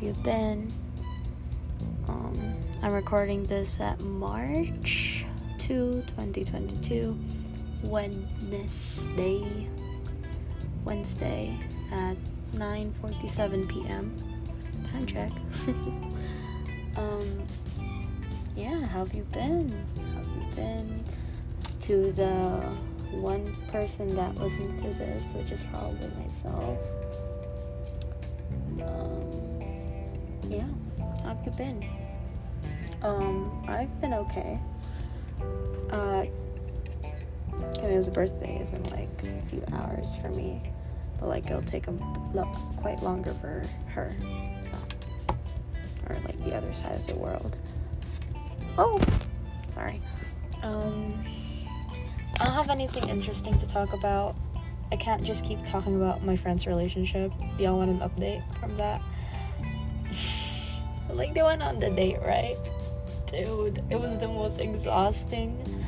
have you been? Um, I'm recording this at March 2, 2022, Wednesday. Wednesday at 9:47 p.m. Time check. um, yeah, how have you been? How have you been? To the one person that listens to this, which is probably myself. Um, yeah, how have you been? Um, I've been okay. Uh, Camille's birthday is in like a few hours for me, but like it'll take a lo- quite longer for her, or like the other side of the world. Oh, sorry. Um, I don't have anything interesting to talk about. I can't just keep talking about my friend's relationship. Y'all want an update from that? like they went on the date, right? Dude, it was the most exhausting,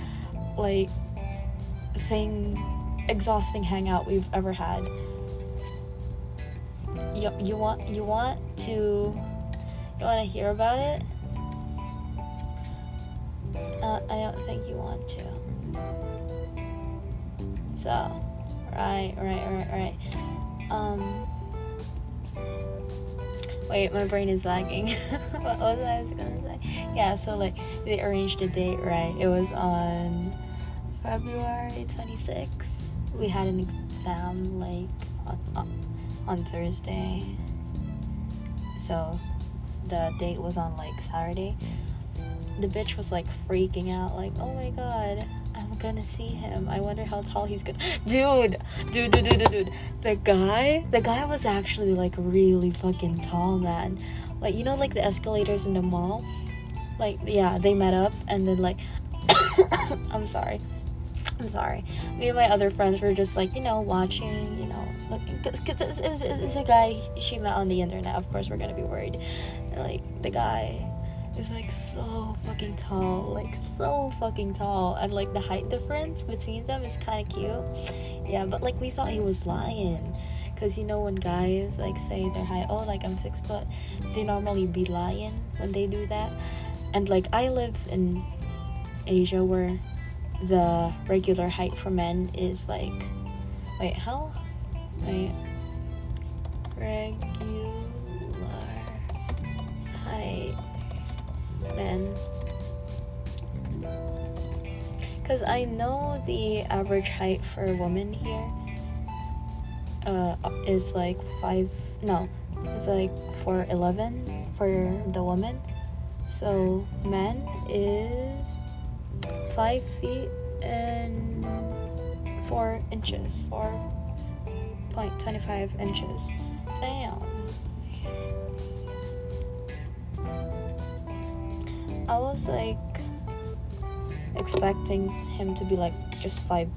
like, thing, exhausting hangout we've ever had. You, you want you want to you want to hear about it? Uh, I don't think you want to. So, right, right, right, right. Um, wait, my brain is lagging. what was I was gonna say? Yeah, so like they arranged a date, right? It was on February 26th. We had an exam like on, on, on Thursday. So the date was on like Saturday. The bitch was like freaking out, like, oh my god, gonna see him. I wonder how tall he's gonna. Dude, dude, dude, dude, dude. The guy, the guy was actually like really fucking tall, man. Like, you know, like the escalators in the mall? Like, yeah, they met up and then, like, I'm sorry. I'm sorry. Me and my other friends were just like, you know, watching, you know, looking. Because it's, it's, it's a guy she met on the internet. Of course, we're gonna be worried. And, like, the guy is like so fucking tall, like so fucking tall, and like the height difference between them is kind of cute. Yeah, but like we thought he was lying, cause you know when guys like say their height, oh like I'm six foot, they normally be lying when they do that. And like I live in Asia where the regular height for men is like, wait how, wait, regular height men because I know the average height for a woman here uh, is like five no it's like 4'11 for the woman. So men is five feet and four inches four point 25 inches. Damn I was like expecting him to be like just five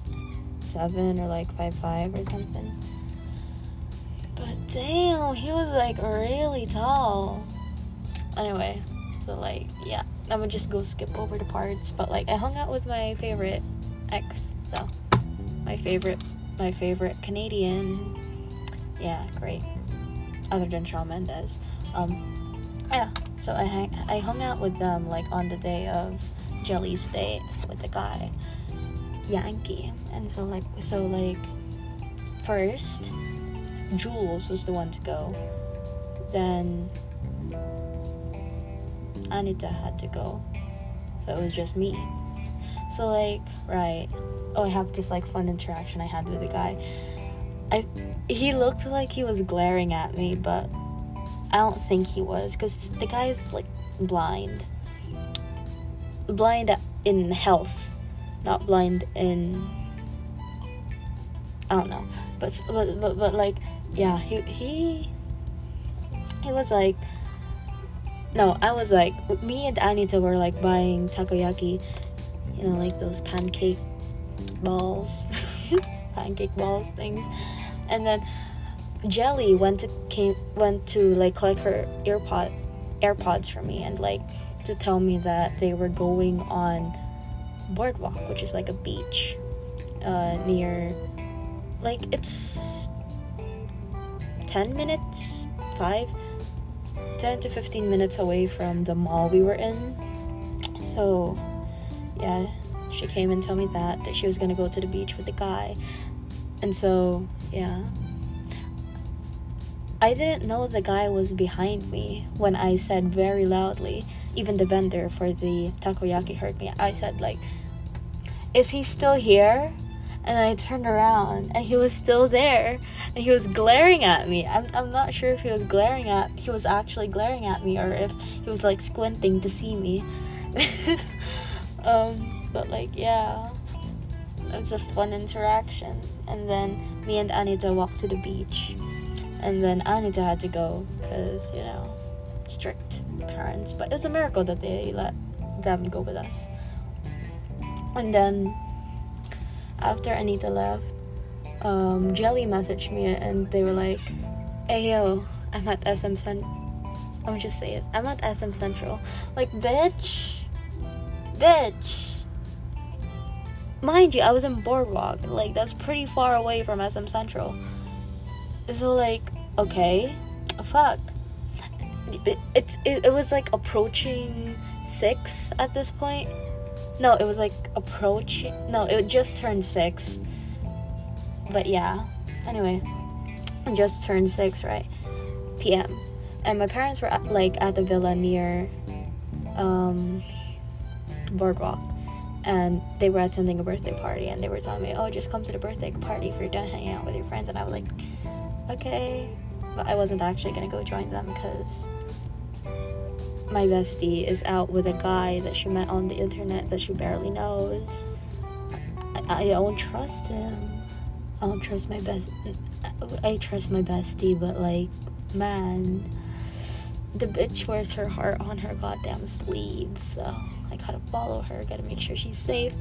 seven or like five five or something. But damn, he was like really tall. Anyway, so like yeah, I'm gonna just go skip over the parts. But like I hung out with my favorite ex, so my favorite my favorite Canadian. Yeah, great. Other than Shawn Mendes. Um yeah. So I hang, I hung out with them like on the day of Jelly's date with the guy, Yankee, and so like so like first, Jules was the one to go, then Anita had to go, so it was just me. So like right, oh I have this like fun interaction I had with the guy. I he looked like he was glaring at me, but I don't think he was because the guy's like blind. Blind in health, not blind in. I don't know, but but but, but like yeah, he he he was like. No, I was like me and Anita were like buying takoyaki, you know, like those pancake balls, pancake balls things, and then Jelly went to came went to like collect her earpod AirPods for me and like to tell me that they were going on boardwalk, which is like a beach uh, near like it's 10 minutes 5 10 to 15 minutes away from the mall we were in. So, yeah, she came and told me that that she was gonna go to the beach with the guy. And so, yeah. I didn't know the guy was behind me when I said very loudly, even the vendor for the takoyaki heard me. I said like, "Is he still here?" And I turned around and he was still there and he was glaring at me. I'm, I'm not sure if he was glaring at he was actually glaring at me or if he was like squinting to see me. um, but like yeah. It was a fun interaction. And then me and Anita walked to the beach. And then Anita had to go because, you know, strict parents. But it was a miracle that they let them go with us. And then after Anita left, um, Jelly messaged me and they were like, "Hey yo, I'm at SM Central." I'm just say it. I'm at SM Central. Like, bitch, bitch. Mind you, I was in Boardwalk. Like, that's pretty far away from SM Central. So like, okay, fuck. It, it, it, was like approaching six at this point no, it was like approaching. No, it just turned six. But yeah. Anyway, it just turned six, right? PM. And my parents were at, like at the villa near um, Boardwalk. And they were attending a birthday party and they were telling me, oh, just come to the birthday party if you're done hanging out with your friends. And I was like, okay. But I wasn't actually gonna go join them because my bestie is out with a guy that she met on the internet that she barely knows. I, I don't trust him. I don't trust my best. I trust my bestie, but like, man, the bitch wears her heart on her goddamn sleeve. So I gotta follow her. Gotta make sure she's safe.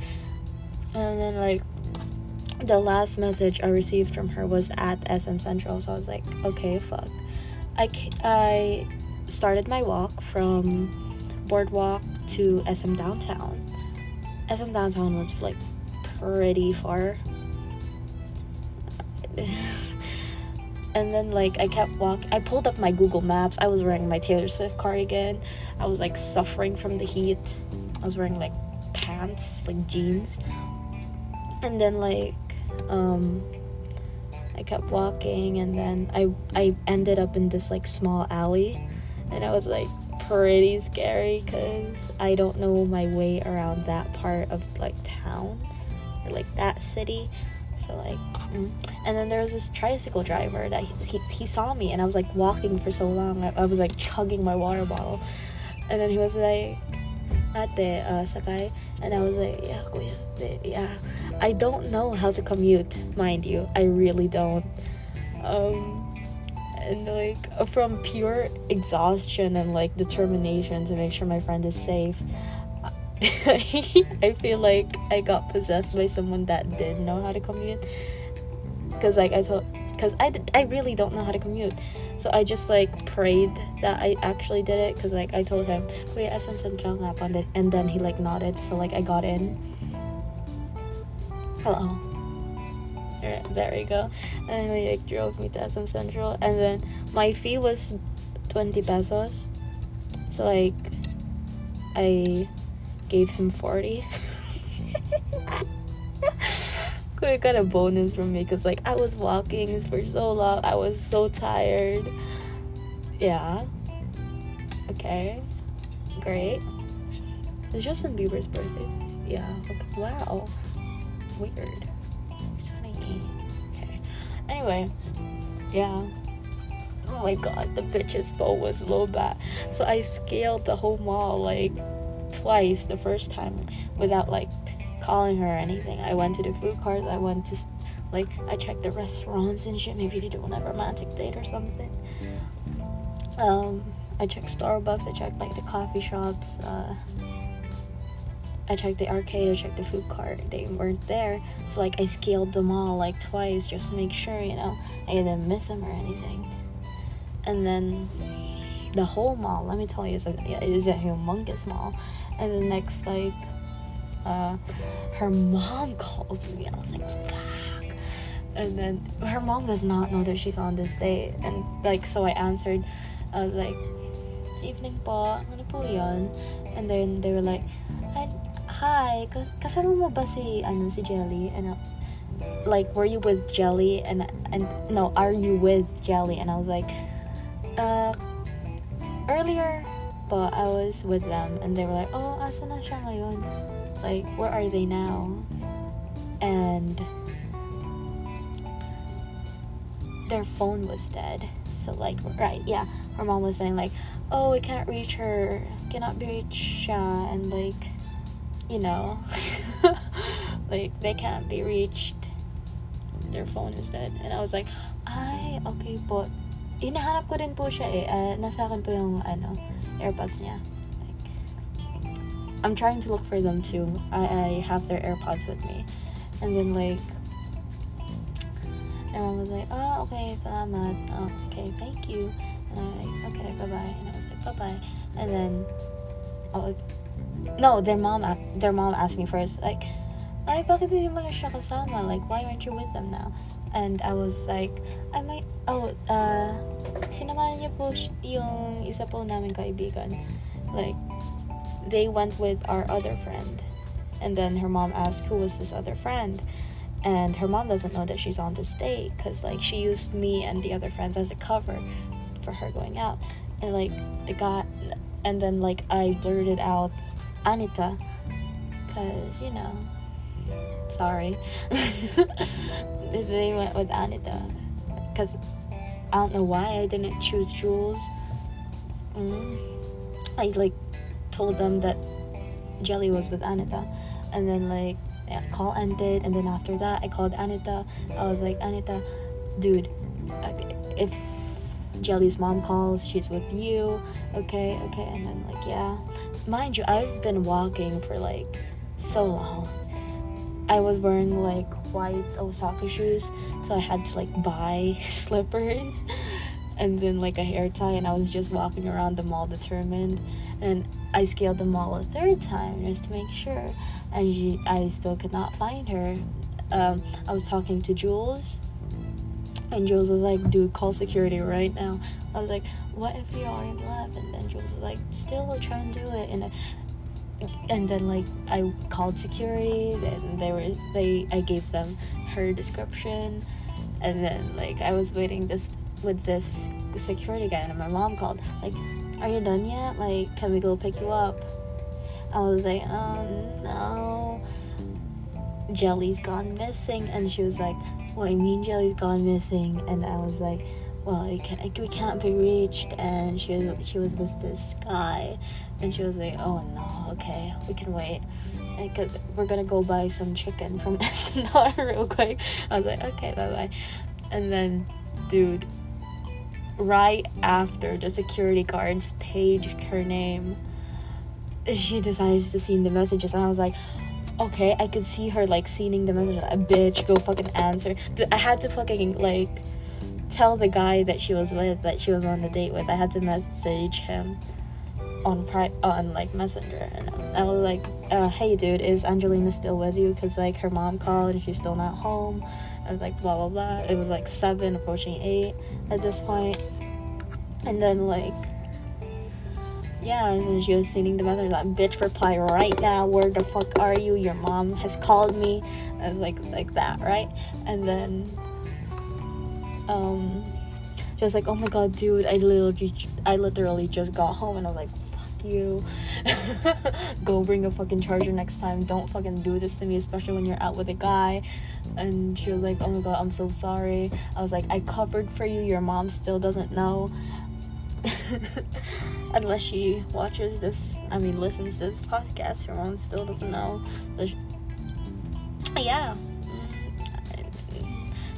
And then like, the last message I received from her was at SM Central. So I was like, okay, fuck. I I started my walk from Boardwalk to SM Downtown. SM Downtown was like pretty far. and then like I kept walking. I pulled up my Google Maps. I was wearing my Taylor Swift cardigan. I was like suffering from the heat. I was wearing like pants, like jeans. And then like um I kept walking and then I I ended up in this like small alley and I was like pretty scary because I don't know my way around that part of like town or like that city. So like, mm. and then there was this tricycle driver that he, he, he saw me and I was like walking for so long. I, I was like chugging my water bottle, and then he was like, "Ate, uh, sakay," and I was like, "Yeah, yeah." I don't know how to commute, mind you. I really don't. Um, and like from pure exhaustion and like determination to make sure my friend is safe i feel like i got possessed by someone that did know how to commute because like i told because I, I really don't know how to commute. So i just like prayed that i actually did it because like i told him kuya sm central nga and then he like nodded. So like i got in. Hello. There we go. And he like drove me to sm central. And then my fee was 20 pesos. So like i gave him 40 We got a bonus from me because like I was walking for so long. I was so tired. Yeah. Okay. Great. It's Justin Bieber's birthday. Yeah. Wow. Weird. He's 28. Okay. Anyway. Yeah. Oh my god, the bitch's phone was low bat. So I scaled the whole mall like twice the first time without like calling her or anything. I went to the food carts, I went to like I checked the restaurants and shit. Maybe they doing a romantic date or something. Um, I checked Starbucks. I checked like the coffee shops. Uh, I checked the arcade, I checked the food cart, they weren't there. So like I scaled them all like twice just to make sure, you know, I didn't miss them or anything. And then the whole mall, let me tell you, is a, is a humongous mall. And the next like uh her mom calls me and I was like, fuck. And then her mom does not know that she's on this date and like so I answered I was like evening po. Ano po yun? And then they were like, hi, kasama mo ba si, ano, si Jelly? And uh, like, were you with Jelly? And, and, no, are you with Jelly? And I was like, uh, earlier but I was with them. And they were like, oh, asa na siya ngayon? Like, where are they now? And their phone was dead. So like right, yeah, her mom was saying like, oh, we can't reach her, cannot be reached, and like, you know, like they can't be reached. Their phone is dead, and I was like, ay, okay po. Hinahanap ko din po siya eh. Uh, nasa akin po yung ano, AirPods niya. I'm trying to look for them too. I, I have their AirPods with me. And then like everyone was like, oh, okay, salamat. Oh, okay, thank you. And I'm like, okay, bye bye. And I was like, bye bye. And then, oh, no, their mom, their mom asked me first, like, ay, bakit hindi mo na siya kasama? Like, why aren't you with them now? And I was like, I might, oh, uh, sinamahan niya po yung isa po namin kaibigan. Like, they went with our other friend. And then her mom asked, who was this other friend? and her mom doesn't know that she's on this date because like she used me and the other friends as a cover for her going out and like the guy and then like i blurted out anita because you know sorry they went with anita because i don't know why i didn't choose jules mm. i like told them that jelly was with anita. And then like call ended and then after that i called anita. I was like anita dude if jelly's mom calls she's with you. Okay okay. And then like yeah. Mind you i've been walking for like so long. I was wearing like white osaka shoes so i had to like buy slippers and then like a hair tie and i was just walking around the mall determined and i scaled the mall a third time just to make sure and she, I still could not find her. Um, I was talking to Jules, and Jules was like, "Dude, call security right now." I was like, "What if you already left?" And then Jules was like, "Still we'll try and do it." And and then like I called security. and they were they I gave them her description, and then like I was waiting this with this security guy, and my mom called like, "Are you done yet? Like, can we go pick you up?" I was like, oh no, Jelly's gone missing. And she was like, what I mean Jelly's gone missing? And I was like, well, it can, it, we can't be reached. And she was, she was with this guy. And she was like, oh no, okay, we can wait. Because we're gonna go buy some chicken from S&R real quick. I was like, okay, bye bye. And then, dude, right after the security guards paged her name she decides to see the messages. And I was like okay I could see her like seeing the message. A bitch go fucking answer. I had to fucking like tell the guy that she was with that she was on the date with. I had to message him on pri- on like messenger. And I was like uh, hey dude is Angelina still with you? Because like her mom called and she's still not home I was like blah blah blah it was like 7 approaching 8 at this point and then like yeah, and she was sitting the mother that bitch reply right now, where the fuck are you? Your mom has called me. I was like like that, right? And then um she was like, Oh my god, dude, I literally I literally just got home and I was like, you. Go bring a fucking charger next time. Don't fucking do this to me, especially when you're out with a guy. And she was like, Oh my god, I'm so sorry. I was like, I covered for you, your mom still doesn't know. Unless she watches this, I mean, listens to this podcast, her mom still doesn't know. But yeah.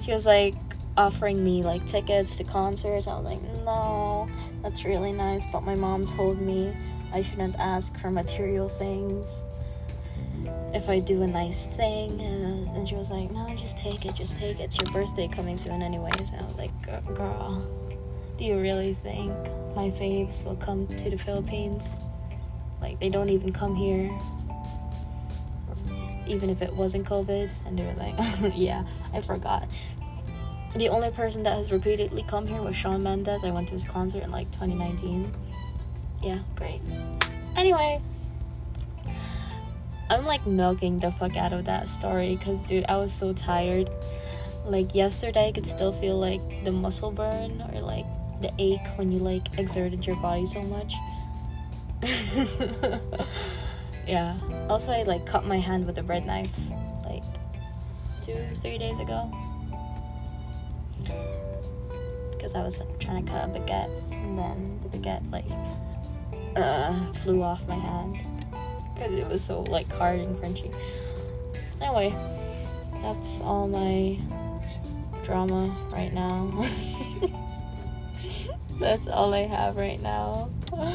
She was like offering me like tickets to concerts. I was like, no, that's really nice. But my mom told me I shouldn't ask for material things if I do a nice thing. And, and she was like, no, just take it, just take it. It's your birthday coming soon, anyways. And I was like, girl do you really think my faves will come to the Philippines? Like, they don't even come here. Even if it wasn't COVID. And they were like, yeah, I forgot. The only person that has repeatedly come here was Shawn Mendes. I went to his concert in like 2019. Yeah, great. Anyway, I'm like milking the fuck out of that story because, dude, I was so tired. Like, yesterday, I could still feel like the muscle burn or like the ache when you like exerted your body so much. yeah. Also, I like cut my hand with a bread knife like two, three days ago because I was trying to cut a baguette and then the baguette like uh, flew off my hand because it was so like hard and crunchy. Anyway, that's all my drama right now. that's all I have right now.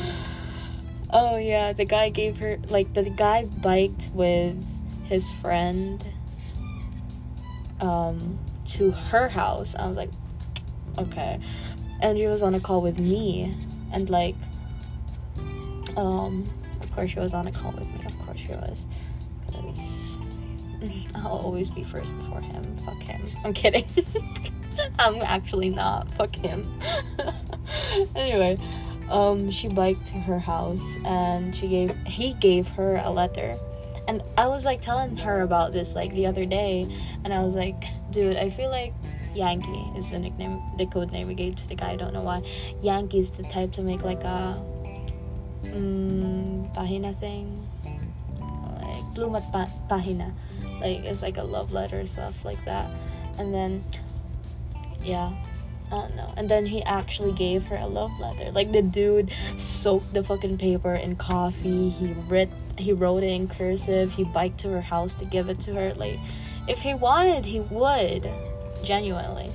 Oh yeah, the guy gave her like the guy biked with his friend um to her house. I was like, okay. And she was on a call with me and like um of course she was on a call with me, of course she was. Because I'll always be first before him. Fuck him. I'm kidding. I'm actually not. Fuck him. anyway, um, she biked to her house and she gave he gave her a letter. And I was like telling her about this like the other day, and I was like, dude, I feel like Yankee is the nickname, the code name we gave to the guy. I don't know why. Yankee is the type to make like a um, pahina thing, like blumat pahina, like it's like a love letter stuff like that. And then, yeah, I don't know. And then he actually gave her a love letter. Like the dude soaked the fucking paper in coffee. He writ he wrote it in cursive. He biked to her house to give it to her. Like if he wanted, he would. Genuinely.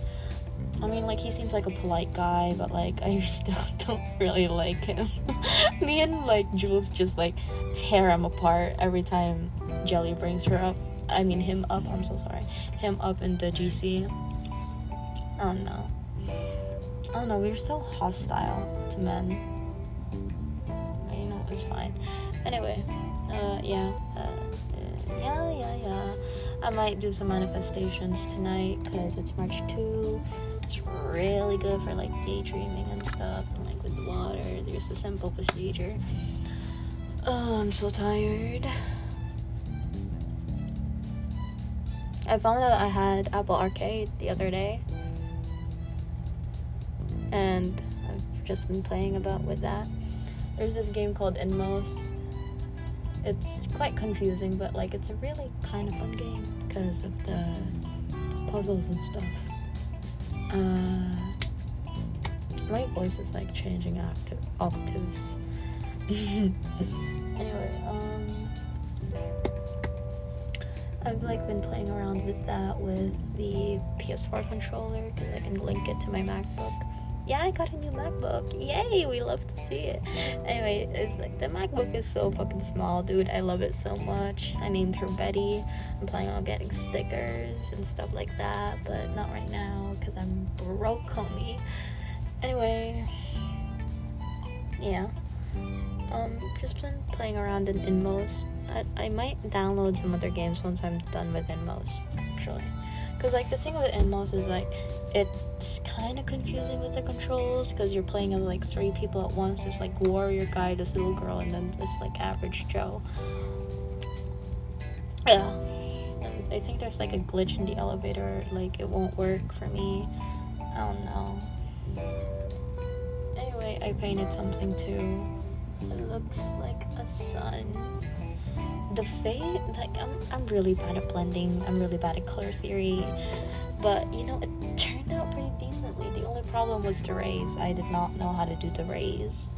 I mean, like he seems like a polite guy, but like I still don't really like him. Me and like Jules just like tear him apart every time Jelly brings her up. I mean him up. I'm so sorry. Him up in the GC. Oh no. I don't know, We're so hostile to men. You know, it's fine. Anyway, uh, yeah, uh, yeah, yeah, yeah. I might do some manifestations tonight because it's March 2. It's really good for like daydreaming and stuff, and like with the water. There's a simple procedure. Oh, I'm so tired. I found out I had Apple Arcade the other day and I've just been playing about with that. There's this game called Inmost. It's quite confusing, but like it's a really kind of fun game because of the puzzles and stuff. Uh, my voice is like changing octave, octaves. anyway, um, I've like been playing around with that with the PS4 controller because I can link it to my MacBook yeah, I got a new MacBook. Yay, we love to see it. Anyway, it's like the MacBook is so fucking small, dude. I love it so much. I named her Betty. I'm planning on getting stickers and stuff like that, but not right now because I'm broke, homie. Anyway, yeah. Um, just been playing around in Inmost. I, I might download some other games once I'm done with Inmost, actually. Because, like, the thing with Inmost is, like, it's kind of confusing with the controls because you're playing as, like, three people at once. This, like, warrior guy, this little girl, and then this, like, average Joe. Yeah. And I think there's, like, a glitch in the elevator. Like, it won't work for me. I don't know. Anyway, I painted something too. It looks like a sun the fade like I'm, I'm really bad at blending. I'm really bad at color theory. But you know it turned out pretty decently. The only problem was the rays. I did not know how to do the rays.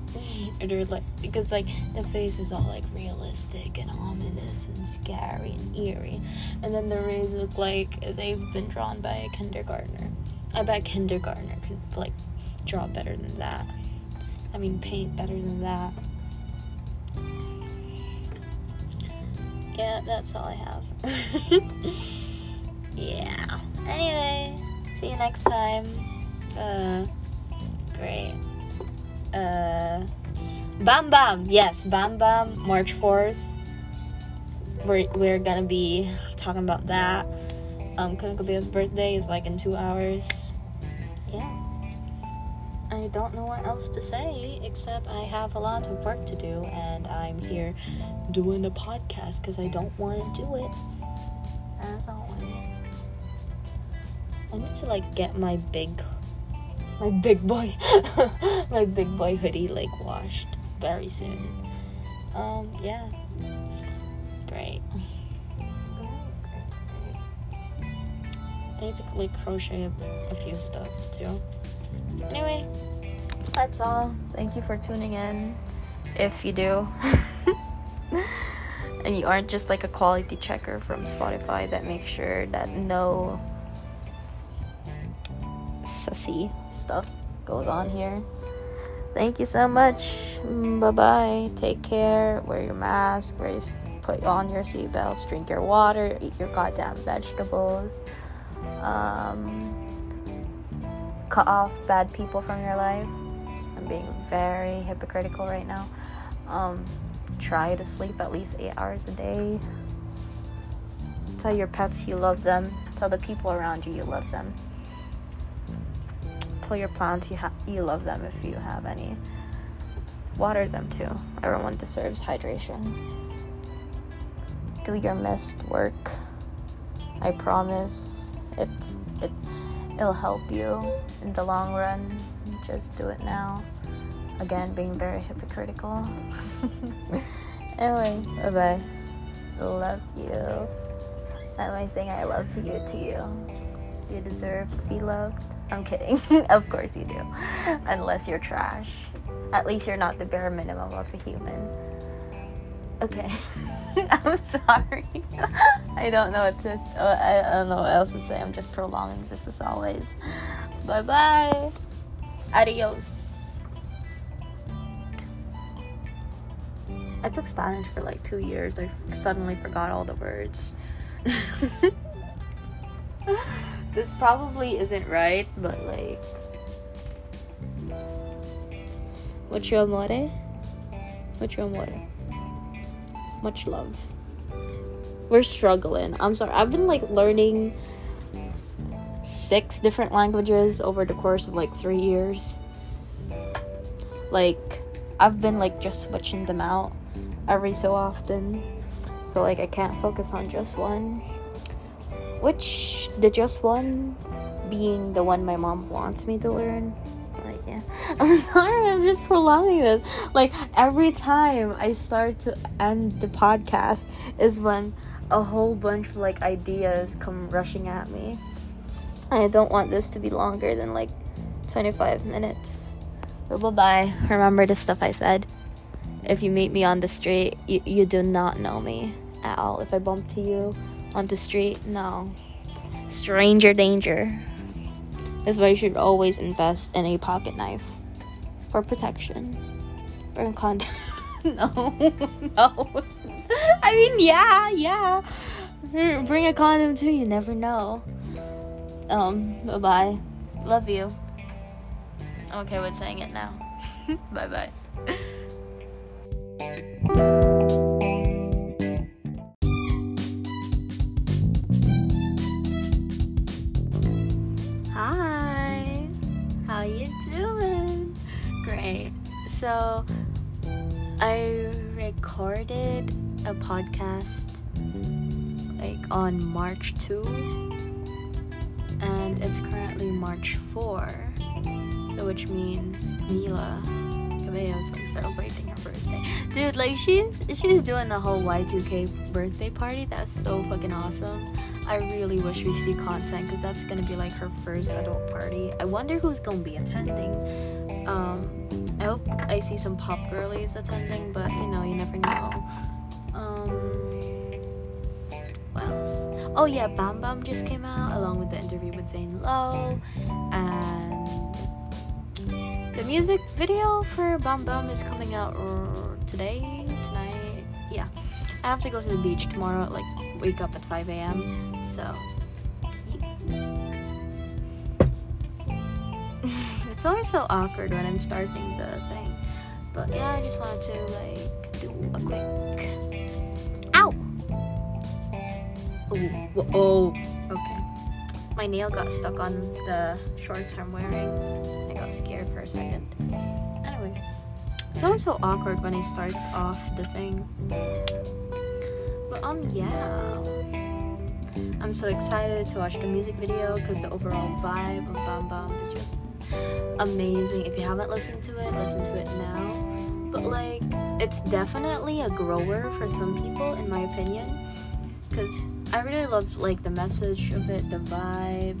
They're like because like the face is all like realistic and ominous and scary and eerie. And then the rays look like they've been drawn by a kindergartner. I bet kindergartner could like draw better than that. I mean paint better than that yeah, that's all I have. yeah. Anyway, see you next time. Uh, great. Uh, Bam Bam. Yes, Bam Bam. March fourth. We're we're gonna be talking about that. Um, Camila Cabello's birthday is like in two hours. I don't know what else to say except I have a lot of work to do and I'm here doing a podcast because I don't want to do it. As always. I need to like get my big my big boy my big boy hoodie like washed very soon. Um yeah. Great. I need to like crochet a, a few stuff too. Anyway, that's all. Thank you for tuning in. If you do. and you aren't just like a quality checker from Spotify that makes sure that no sussy stuff goes on here. Thank you so much. Bye bye. Take care. Wear your mask. Wear your, put on your seatbelts. Drink your water. Eat your goddamn vegetables. Um, cut off bad people from your life. I'm being very hypocritical right now. Um, try to sleep at least eight hours a day. Tell your pets you love them. Tell the people around you you love them. Tell your plants you ha- you love them if you have any. Water them too. Everyone deserves hydration. Do your missed work. I promise. It's it it'll help you in the long run. Just do it now. Again, being very hypocritical. anyway, bye bye. Love you. Am I saying I love to you to you? You deserve to be loved. I'm kidding. of course you do. Unless you're trash. At least you're not the bare minimum of a human. Okay. I'm sorry. I don't know what to. Uh, I don't know what else to say. I'm just prolonging this as always. Bye bye. Adios. I took Spanish for like two years. I suddenly forgot all the words. this probably isn't right, but like. Mucho amore? Mucho amore much love. We're struggling. I'm sorry. I've been like learning six different languages over the course of like three years. Like, I've been like just switching them out every so often. So, like, I can't focus on just one. Which, the just one being the one my mom wants me to learn. I'm sorry, I'm just prolonging this. Like every time I start to end the podcast is when a whole bunch of like ideas come rushing at me. I don't want this to be longer than like 25 minutes. But bye bye. Remember the stuff I said. If you meet me on the street, you, you do not know me at all. If I bump to you on the street, no. Stranger danger. That's why you should always invest in a pocket knife for protection. Or condom. no, no. I mean, yeah, yeah. Bring a condom too. You never know. Um. Bye bye. Love you. Okay with saying it now. bye bye. So, I recorded a podcast like on March 2 and it's currently March 4. So which means Camila Cabello's like celebrating her birthday. Dude, like she's she's doing a whole Y2K birthday party. That's so fucking awesome. I really wish we see content because that's gonna be like her first adult party. I wonder who's gonna be attending. Um, I hope I see some pop girlies attending, but you know, you never know. Um, what else? Oh yeah, Bam Bam just came out along with the interview with Zane Lowe, and the music video for Bam Bam is coming out today, tonight. Yeah, I have to go to the beach tomorrow. Like, wake up at 5 a.m. So It's always so awkward when I'm starting the thing. But yeah, I just wanted to like do a quick. Ow! Oh, oh, okay. My nail got stuck on the shorts I'm wearing. I got scared for a second. Anyway, it's always so awkward when I start off the thing. But um, yeah. I'm so excited to watch the music video because the overall vibe of Bam Bam is just amazing. If you haven't listened to it, listen to it now. But like, it's definitely a grower for some people, in my opinion, because I really love like the message of it, the vibe.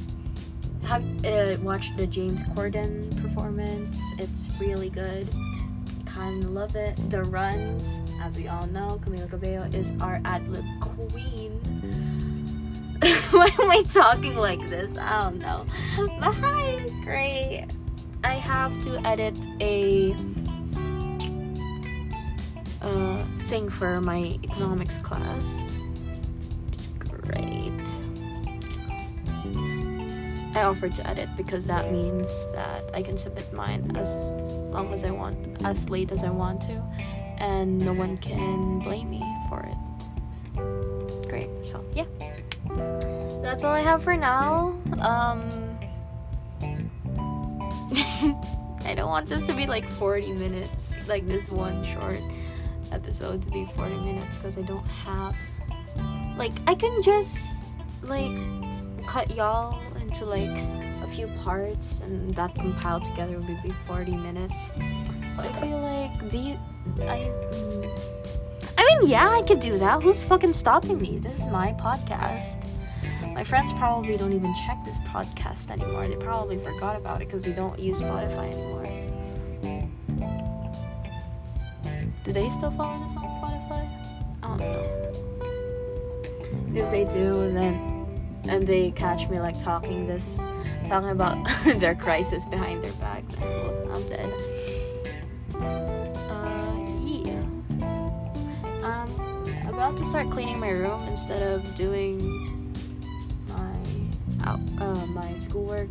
Have uh, watched the James Corden performance? It's really good. Kind of love it. The runs, as we all know, Camila Cabello is our ad lib queen. Why am I talking like this? I don't know. But hi, great. I have to edit a uh, thing for my economics class. Great. I offered to edit because that means that I can submit mine as long as I want, as late as I want to, and no one can blame me for it. Great. So yeah, that's all I have for now. Um. I don't want this to be like 40 minutes, like this one short episode to be 40 minutes because I don't have like I can just like cut y'all into like a few parts and that compiled together would be 40 minutes. But I feel like the I I mean yeah, I could do that. Who's fucking stopping me? This is my podcast. My friends probably don't even check this podcast anymore. They probably forgot about it because they don't use Spotify anymore. Do they still follow this on Spotify? I don't know. If they do, then and they catch me like talking this, talking about their crisis behind their back, then I'm dead. Uh, yeah. I'm about to start cleaning my room instead of doing my schoolwork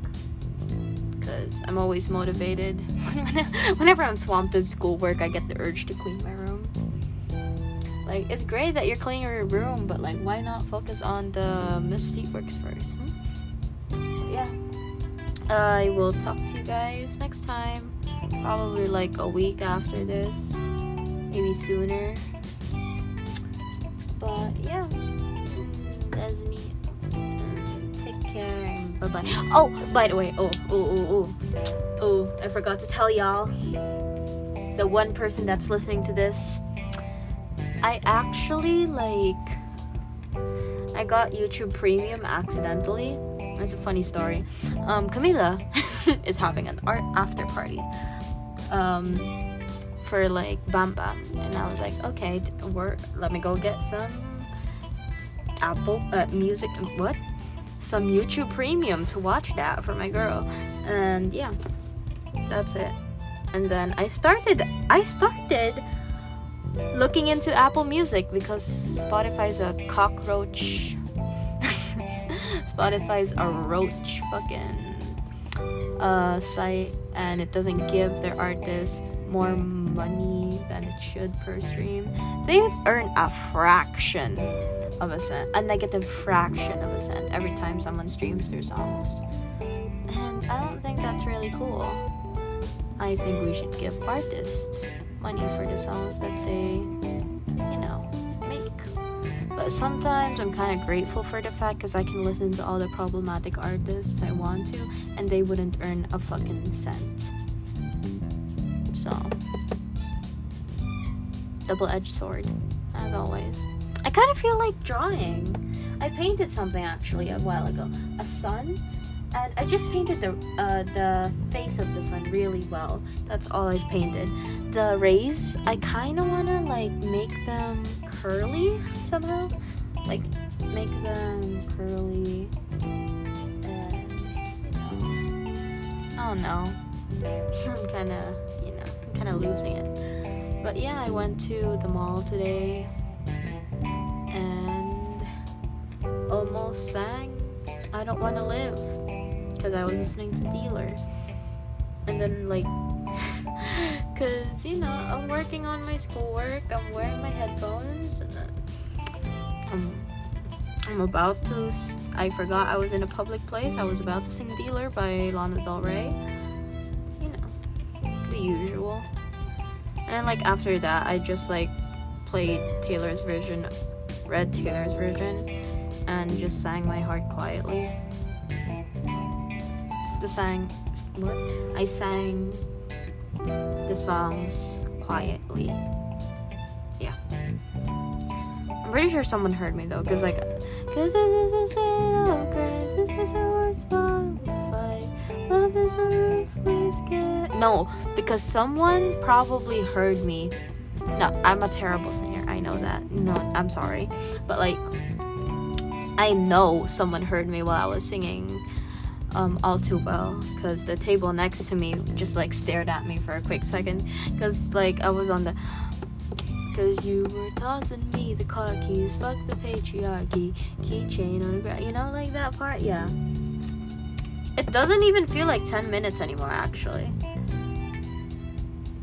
because I'm always motivated. Whenever I'm swamped with schoolwork, I get the urge to clean my room. Like it's great that you're cleaning your room, but like why not focus on the misty works first? Hmm? Yeah. I will talk to you guys next time. Probably like a week after this, maybe sooner. Oh, by the way, oh, oh, oh, oh, oh, I forgot to tell y'all. The one person that's listening to this, I actually like. I got YouTube Premium accidentally. It's a funny story. Um, Camila is having an art after party. Um, for like Bam Bam, and I was like, okay, work. Let me go get some Apple uh, Music. What? Some YouTube Premium to watch that for my girl. And yeah, that's it. And then I started I started looking into Apple Music because Spotify's a cockroach. Spotify's a roach fucking uh, site and it doesn't give their artists more money should per stream. They earn a fraction of a cent, a negative fraction of a cent every time someone streams their songs. And I don't think that's really cool. I think we should give artists money for the songs that they, you know, make. But sometimes I'm kind of grateful for the fact because I can listen to all the problematic artists I want to, and they wouldn't earn a fucking cent. Double edged sword, as always. I kind of feel like drawing. I painted something actually a while ago, a sun, and I just painted the uh, the face of the sun really well. That's all I've painted. The rays, I kind of wanna like make them curly somehow, like make them curly, and you know, I don't know. I'm kind of, you know, I'm kind of losing it. But yeah, I went to the mall today and almost sang I Don't Want to Live because I was listening to Dealer. And then, like, because, you know, I'm working on my schoolwork, I'm wearing my headphones, and I'm, I'm about to. I forgot I was in a public place. I was about to sing Dealer by Lana Del Rey. You know, the usual. And like after that, I just like played Taylor's version, Red Taylor's version, and just sang my heart quietly. The sang, what? I sang the songs quietly. Yeah. I'm pretty sure someone heard me though, cause like, cause this is a of this is worthwhile. Love is a ruthless get. No, because someone probably heard me. No, I'm a terrible singer. I know that. No, I'm sorry, but like, I know someone heard me while I was singing um, all too well because the table next to me just like stared at me for a quick second because like I was on the Cause you were tossing me the car keys, fuck the patriarchy, keychain on the ground. You know, like that part? Yeah. It doesn't even feel like 10 minutes anymore, actually.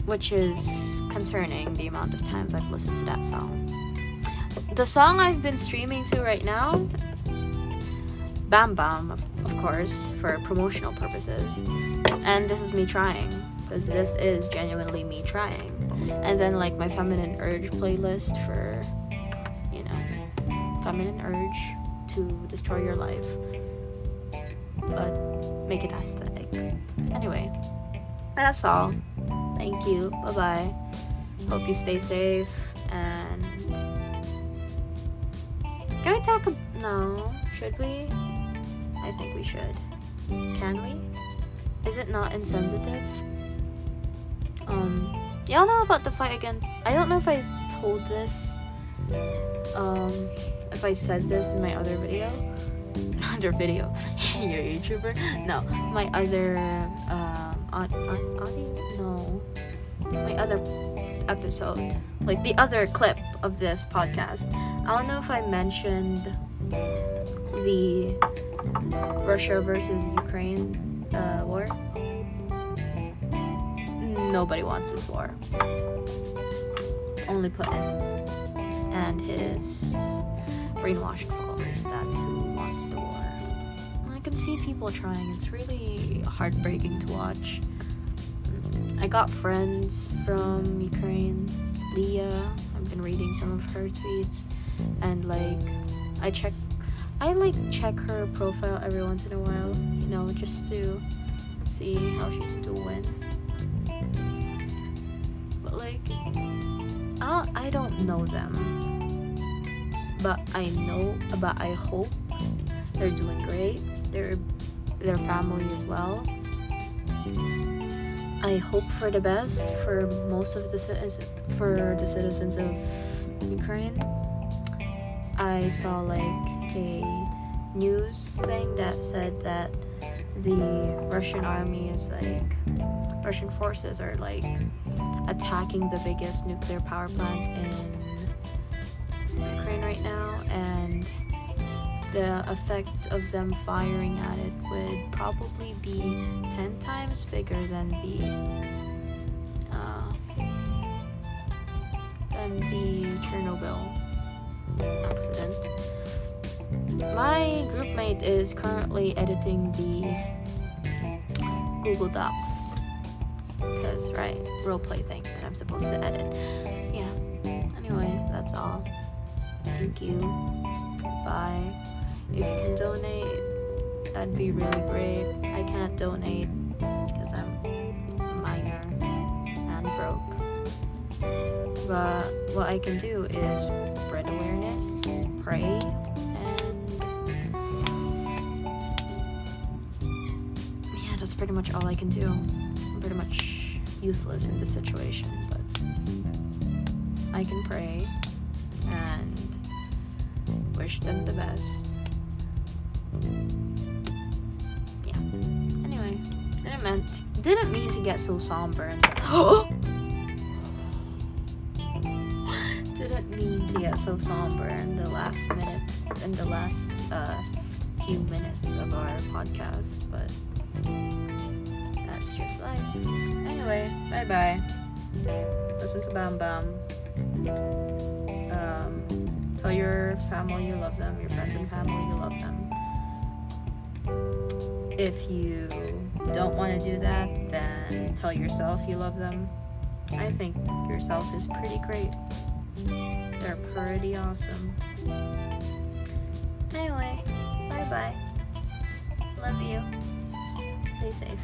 Which is concerning the amount of times I've listened to that song. The song I've been streaming to right now, Bam Bam, of, of course, for promotional purposes. And this is me trying, because this is genuinely me trying and then like my feminine urge playlist for you know feminine urge to destroy your life but make it aesthetic. Anyway that's all. Thank you. Bye bye hope you stay safe and can we talk no should we? I think we should. Can we? Is it not insensitive? Um Y'all know about the fight again? I don't know if I told this, um, if I said this in my other video. Other video. You're a YouTuber? No, my other, on, on, audio? No. My other episode. Like the other clip of this podcast. I don't know if I mentioned the Russia versus Ukraine uh, war nobody wants this war. Only Putin and his brainwashed That's who wants the war. I can see people trying. It's really heartbreaking to watch. I got friends from Ukraine. Leah, I've been reading some of her tweets, and like, I check, I like check her profile every once in a while, you know, just to see how she's doing. But like, I I don't know them, I know, but I hope they're doing great. Their their family as well. I hope for the best for most of the for the citizens of Ukraine. I saw like a news thing that said that the Russian army is like Russian forces are like attacking the biggest nuclear power plant in Ukraine right now, and the effect of them firing at it would probably be 10 times bigger than the uh, than the Chernobyl accident. My groupmate is currently editing the Google Docs because right roleplay thing that i'm supposed to edit yeah anyway that's all thank you. Bye. If you can donate that'd be really great. I can't donate because i'm minor and broke. But what i can do is spread awareness pray and yeah that's pretty much all i can do. I'm pretty much useless in this situation, but I can pray and wish them the best. Yeah. Anyway, didn't meant didn't mean to get so somber and didn't mean to get so somber in the last minute in the last uh, few minutes of our podcast, but that's just life. Anyway, bye bye. Listen to Bam Bam. Tell your family you love them, your friends and family you love them. If you don't want to do that, then tell yourself you love them. I think yourself is pretty great. They're pretty awesome. Anyway, bye bye. Love you. Stay safe.